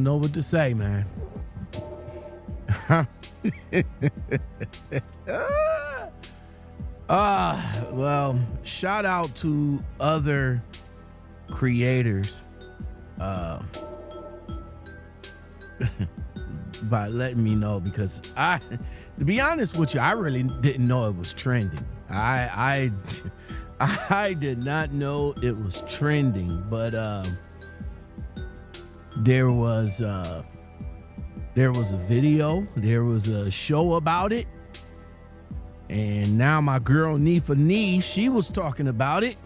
don't know what to say, man. Ah, well, shout out to other creators uh, by letting me know because I, to be honest with you, I really didn't know it was trending. I I I did not know it was trending, but uh, there was uh, there was a video, there was a show about it, and now my girl Nifa Nee, she was talking about it.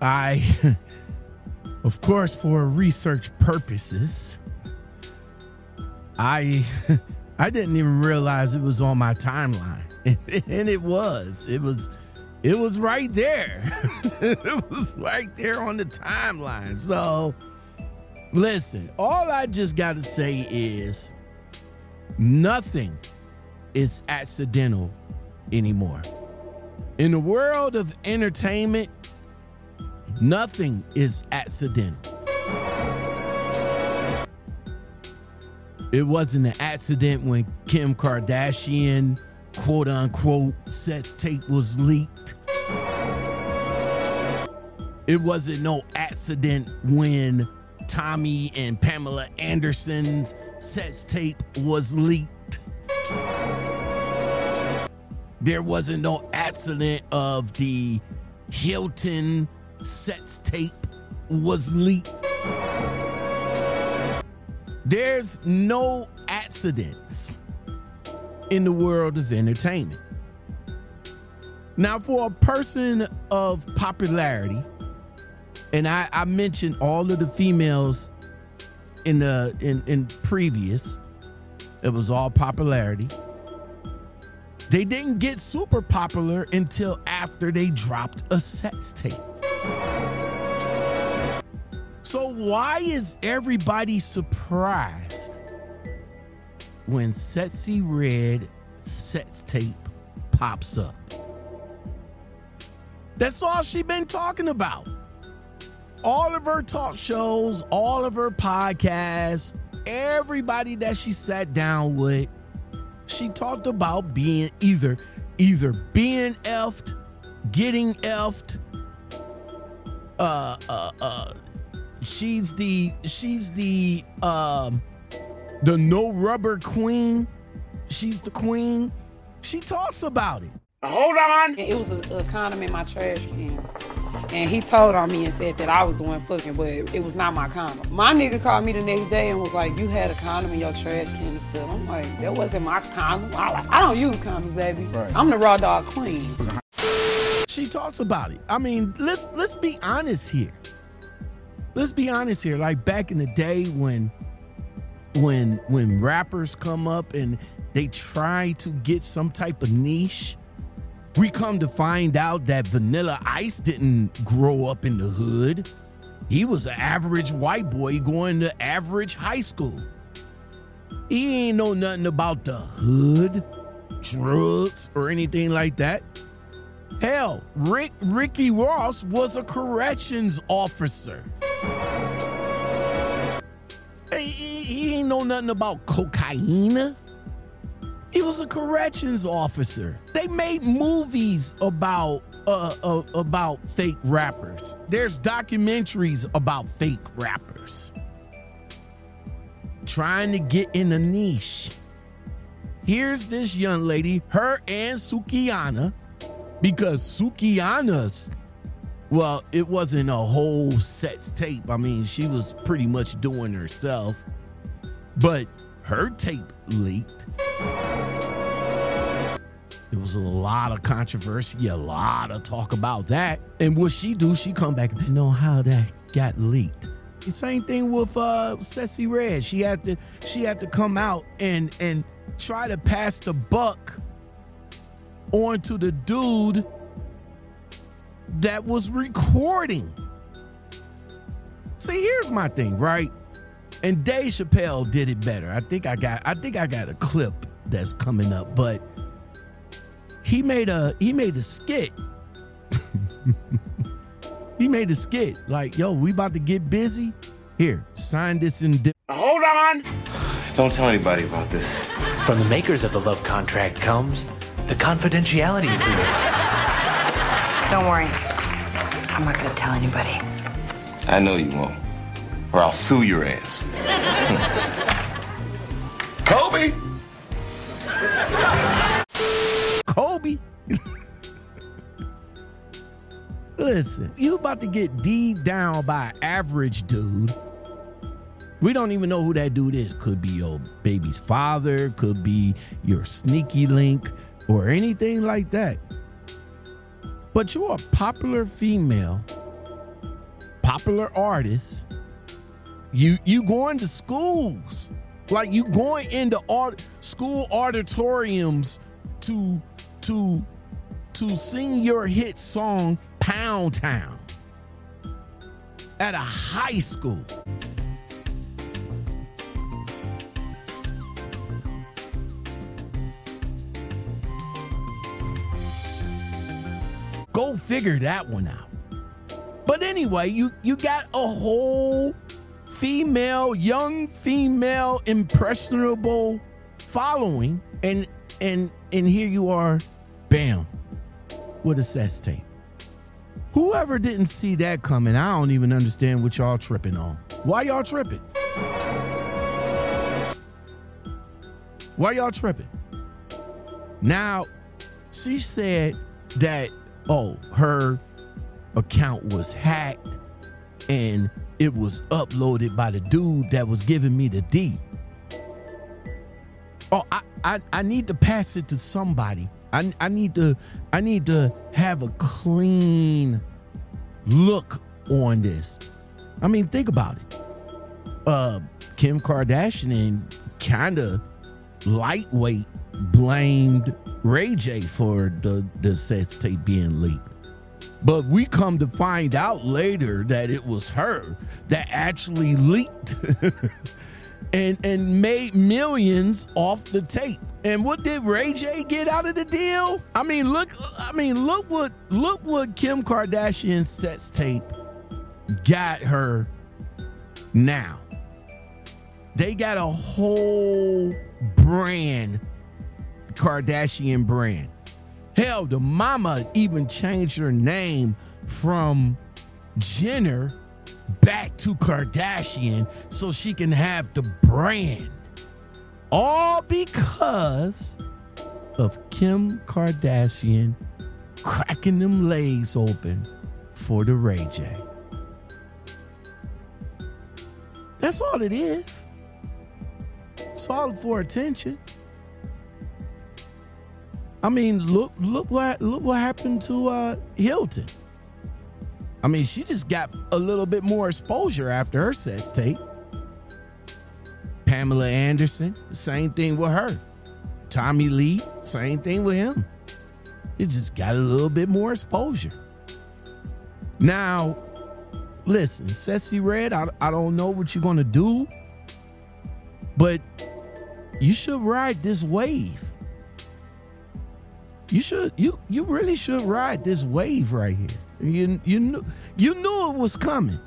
I, of course, for research purposes, I I didn't even realize it was on my timeline, and it was. It was. It was right there. it was right there on the timeline. So, listen, all I just got to say is nothing is accidental anymore. In the world of entertainment, nothing is accidental. It wasn't an accident when Kim Kardashian, quote unquote, sex tape was leaked. It wasn't no accident when Tommy and Pamela Anderson's sex tape was leaked. There wasn't no accident of the Hilton sex tape was leaked. There's no accidents in the world of entertainment. Now, for a person of popularity, and I, I mentioned all of the females in the in, in previous, it was all popularity. They didn't get super popular until after they dropped a sex tape. So why is everybody surprised when Sexyy Red sex tape pops up? That's all she been talking about. All of her talk shows, all of her podcasts, everybody that she sat down with, she talked about being either either being effed, getting effed, uh uh uh she's the she's the um the no rubber queen. She's the queen. She talks about it. Hold on. It was a, a condom in my trash can. And he told on me and said that I was doing fucking, but it, it was not my condom. My nigga called me the next day and was like, You had a condom in your trash can and stuff. I'm like, That wasn't my condom. I, like, I don't use condoms, baby. Right. I'm the raw dog queen. She talks about it. I mean, let's let's be honest here. Let's be honest here. Like back in the day when when when rappers come up and they try to get some type of niche, we come to find out that Vanilla Ice didn't grow up in the hood. He was an average white boy going to average high school. He ain't know nothing about the hood, drugs, or anything like that. Hell, Rick Ricky Ross was a corrections officer. He, he- ain't know nothing about cocaine. He was a corrections officer. They made movies about uh, uh, about fake rappers. There's documentaries about fake rappers trying to get in a niche. Here's this young lady, her and Sukihana, because Sukihana's well, it wasn't a whole sex tape. I mean, she was pretty much doing herself, but her tape leaked. There was a lot of controversy, a lot of talk about that. And what she do, she come back and know how that got leaked. The same thing with uh Sexyy Red. She had to she had to come out and and try to pass the buck onto the dude that was recording. See, here's my thing, right? And Dave Chappelle did it better. I think I got I think I got a clip that's coming up, but he made a he made a skit. he made a skit like, "Yo, we about to get busy. Here, sign this in. Di- Hold on. Don't tell anybody about this. From the makers of the love contract comes the confidentiality agreement. Don't worry. I'm not gonna tell anybody. I know you won't. Or I'll sue your ass. Kobe! Kobe. Listen, you about to get d down by average dude. We don't even know who that dude is. Could be your baby's father, could be your sneaky link, or anything like that. But you're a popular female, popular artist. You you going to schools. Like you going into art school auditoriums to to to sing your hit song Pound Town at a high school. Figure that one out. But anyway, you you got a whole female, young female, impressionable following, and and and here you are, bam, with a sex tape. Whoever didn't see that coming, I don't even understand what y'all tripping on. Why y'all tripping? Why y'all tripping? Now, she said that, oh, her account was hacked and it was uploaded by the dude that was giving me the D. Oh, I, I, I need to pass it to somebody. I, I need to I need to have a clean look on this. I mean, think about it. Uh, Kim Kardashian kind of lightweight blamed Ray J for the the sex tape being leaked. But we come to find out later that it was her that actually leaked and and made millions off the tape. And what did Ray J get out of the deal? I mean, look I mean, look what look what Kim Kardashian's sex tape got her now. They got a whole brand Kardashian brand. Hell, the mama even changed her name from Jenner back to Kardashian so she can have the brand. All because of Kim Kardashian cracking them legs open for the Ray J. That's all it is. It's all for attention. I mean, look, look what look what happened to uh, Hilton. I mean, she just got a little bit more exposure after her sex tape. Pamela Anderson, same thing with her. Tommy Lee, same thing with him. It just got a little bit more exposure. Now, listen, Sexyy Red, I, I don't know what you're gonna do, but you should ride this wave. You should you you really should ride this wave right here. You you knew you knew it was coming.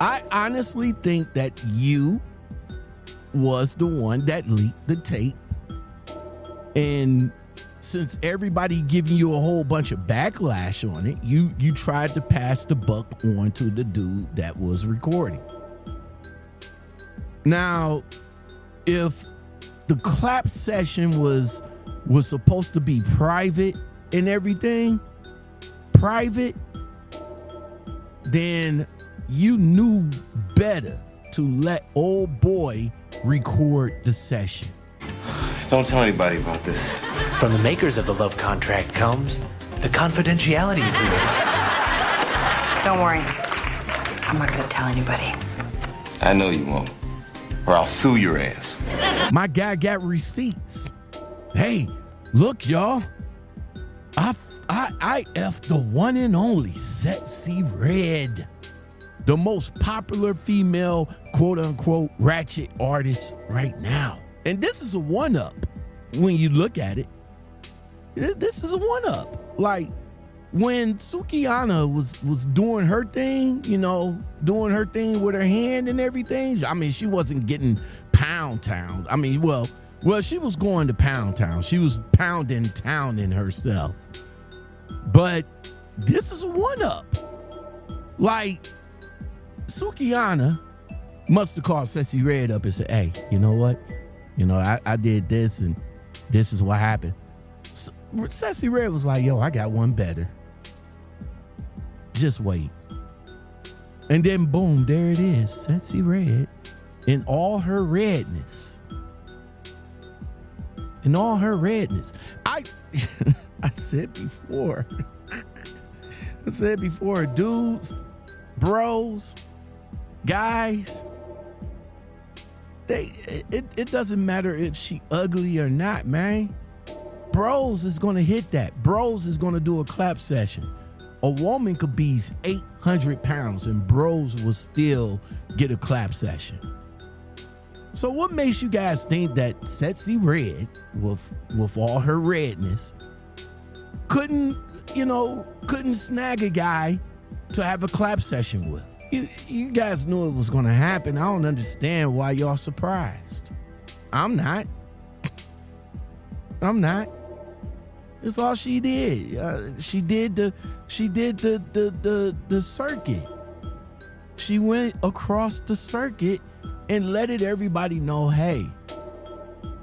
I honestly think that you was the one that leaked the tape. And since everybody giving you a whole bunch of backlash on it, you you tried to pass the buck on to the dude that was recording. Now, if the clap session was was supposed to be private and everything, private, then you knew better to let old boy record the session. Don't tell anybody about this. From the makers of the love contract comes the confidentiality agreement. Don't worry. I'm not gonna tell anybody. I know you won't. Or I'll sue your ass. My guy got receipts. Hey, look, y'all. I I I F the one and only Sexyy Red. The most popular female quote unquote ratchet artist right now. And this is a one up when you look at it. This is a one up. Like when Sukihana was was doing her thing, you know, doing her thing with her hand and everything. I mean, she wasn't getting pound town. I mean, well, well, she was going to pound town. She was pounding town in herself. But this is a one up. Like Sukihana must have called Sexyy Red up and said, "Hey, you know what? You know, I, I did this and this is what happened." S- Sexyy Red was like, "Yo, I got one better." Just wait. And then boom, there it is, Sexyy Red, in all her redness. In all her redness. I I said before. I said before, dudes, bros, guys, they it, it doesn't matter if she ugly or not, man. Bros is gonna hit that. Bros is gonna do a clap session. A woman could be 800 pounds and bros will still get a clap session. So what makes you guys think that Sexyy Red, with with all her redness, couldn't, you know, couldn't snag a guy to have a clap session with? You, you guys knew it was gonna happen. I don't understand why y'all surprised. I'm not. I'm not. That's all she did. Uh, she did the she did the the the the circuit. She went across the circuit and let it everybody know, hey,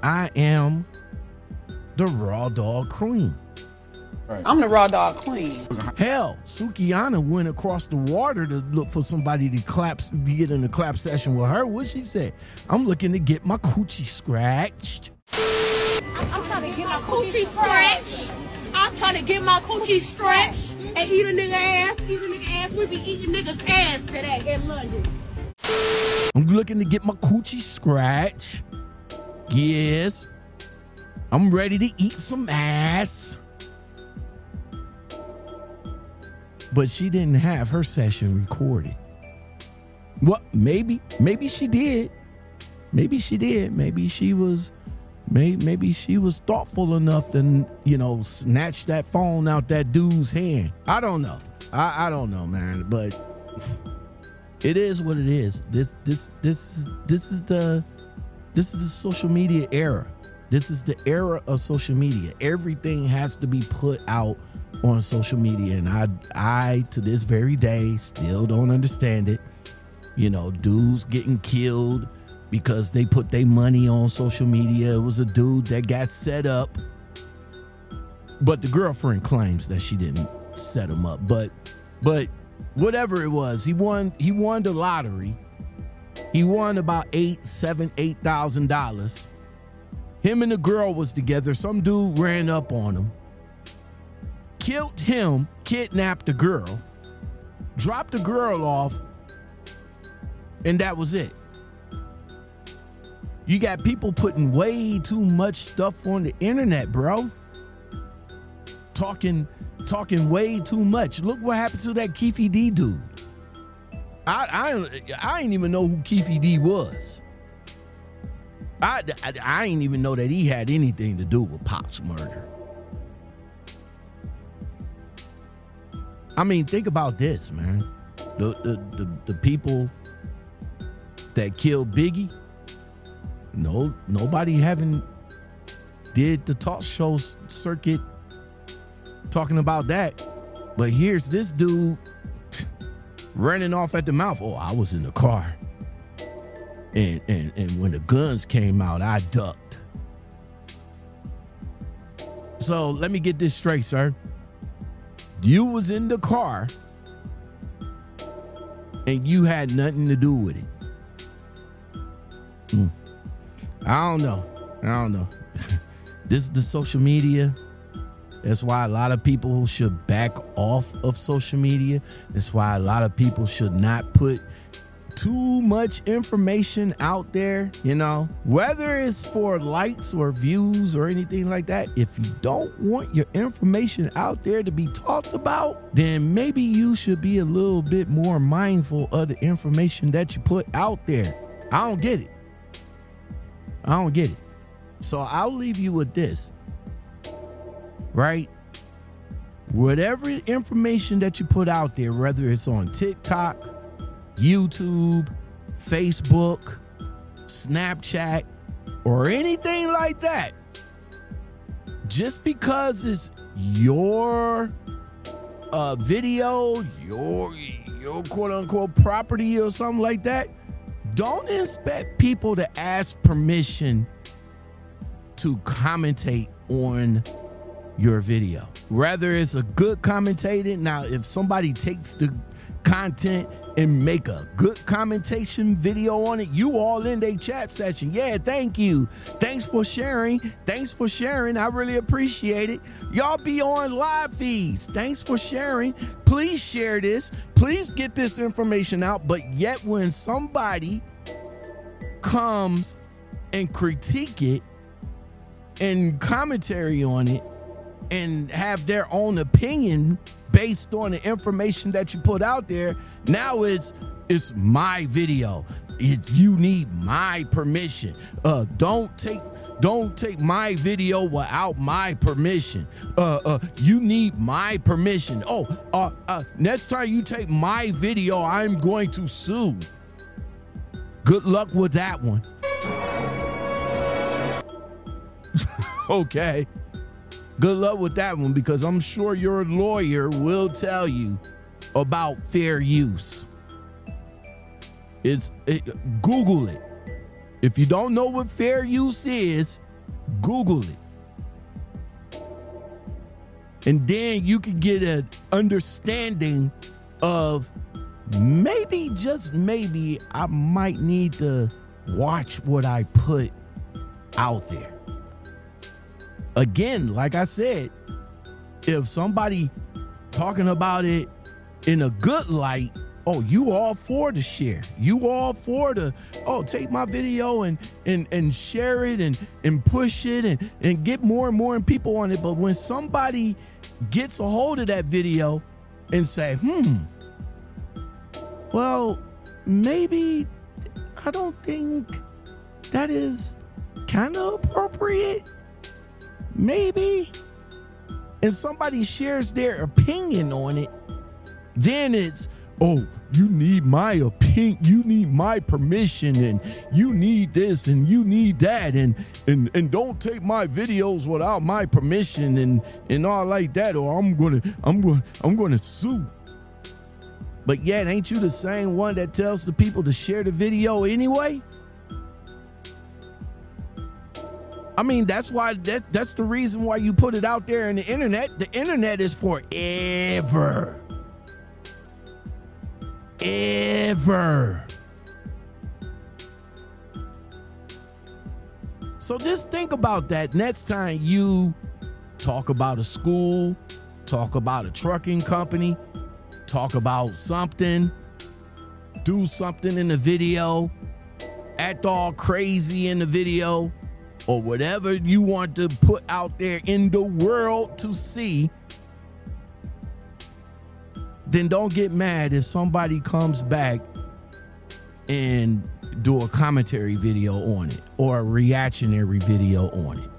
I am the raw dog queen. I'm the raw dog queen. Hell, Sukihana went across the water to look for somebody to clap, to get in a clap session with her. What she said? I'm looking to get my coochie scratched. I'm trying to get my coochie scratched. I'm trying to get my coochie stretched and eat a nigga ass. Eat a nigga ass. We be eating niggas ass today in London. I'm looking to get my coochie scratched. Yes. I'm ready to eat some ass. But she didn't have her session recorded. Well, maybe, maybe she did. Maybe she did. Maybe she was maybe, maybe she was thoughtful enough to, you know, snatch that phone out that dude's hand. I don't know. I, I don't know, man. But it is what it is. This this this is this is the this is the social media era. This is the era of social media. Everything has to be put out on social media, and I I to this very day still don't understand it. You know, dudes getting killed because they put their money on social media. It was a dude that got set up, but the girlfriend claims that she didn't set him up. But but whatever it was, he won he won the lottery. He won about eight, seven, eight thousand dollars. Him and the girl was together. Some dude ran up on him, killed him, kidnapped the girl, dropped the girl off, and that was it. You got people putting way too much stuff on the internet, bro. Talking, talking way too much. Look what happened to that Keffe D dude. I, I, I didn't even know who Keffe D was. I, I, I didn't even know that he had anything to do with Pac's murder. I mean, think about this, man. The the the, the people that killed Biggie, no nobody haven't did the talk show circuit talking about that. But here's this dude running off at the mouth. Oh, I was in the car. And and and when the guns came out, I ducked. So let me get this straight, sir. You was in the car and you had nothing to do with it. Hmm. I don't know. I don't know. this is the social media. That's why a lot of people should back off of social media. That's why a lot of people should not put too much information out there, you know, whether it's for likes or views or anything like that. If you don't want your information out there to be talked about, then maybe you should be a little bit more mindful of the information that you put out there. I don't get it. I don't get it. So I'll leave you with this. Right? whatever information that you put out there, whether it's on TikTok, YouTube, Facebook, Snapchat, or anything like that, just because it's your uh, video, your your quote unquote property or something like that, don't expect people to ask permission to commentate on your video. Whether it's a good commentator, now if somebody takes the content and make a good commentation video on it, you all in their chat session. Yeah, thank you. Thanks for sharing. Thanks for sharing. I really appreciate it. Y'all be on live feeds. Thanks for sharing. Please share this. Please get this information out. But yet, when somebody comes and critique it and commentary on it and have their own opinion based on the information that you put out there. Now it's it's my video. It's you need my permission. Uh don't take don't take my video without my permission. Uh uh you need my permission. Oh, uh uh next time you take my video, I'm going to sue. Good luck with that one. okay. Good luck with that one because I'm sure your lawyer will tell you about fair use. It's it, Google it. If you don't know what fair use is, Google it. And then you can get an understanding of maybe just maybe I might need to watch what I put out there again, like I said, if somebody talking about it in a good light, oh, you all for the share. You all for the oh, take my video and and and share it and and push it and and get more and more people on it. But when somebody gets a hold of that video and say, hmm, well, maybe I don't think that is kind of appropriate maybe, and somebody shares their opinion on it, then it's, oh, you need my opinion, you need my permission, and you need this and you need that, and and and don't take my videos without my permission and and all like that, or I'm gonna I'm gonna I'm gonna sue. But yet, ain't you the same one that tells the people to share the video anyway? I mean, that's why that that's the reason why you put it out there in the internet. The internet is forever. Ever. So just think about that next time you talk about a school, talk about a trucking company, talk about something, do something in the video, act all crazy in the video or whatever you want to put out there in the world to see, then don't get mad if somebody comes back and do a commentary video on it or a reactionary video on it.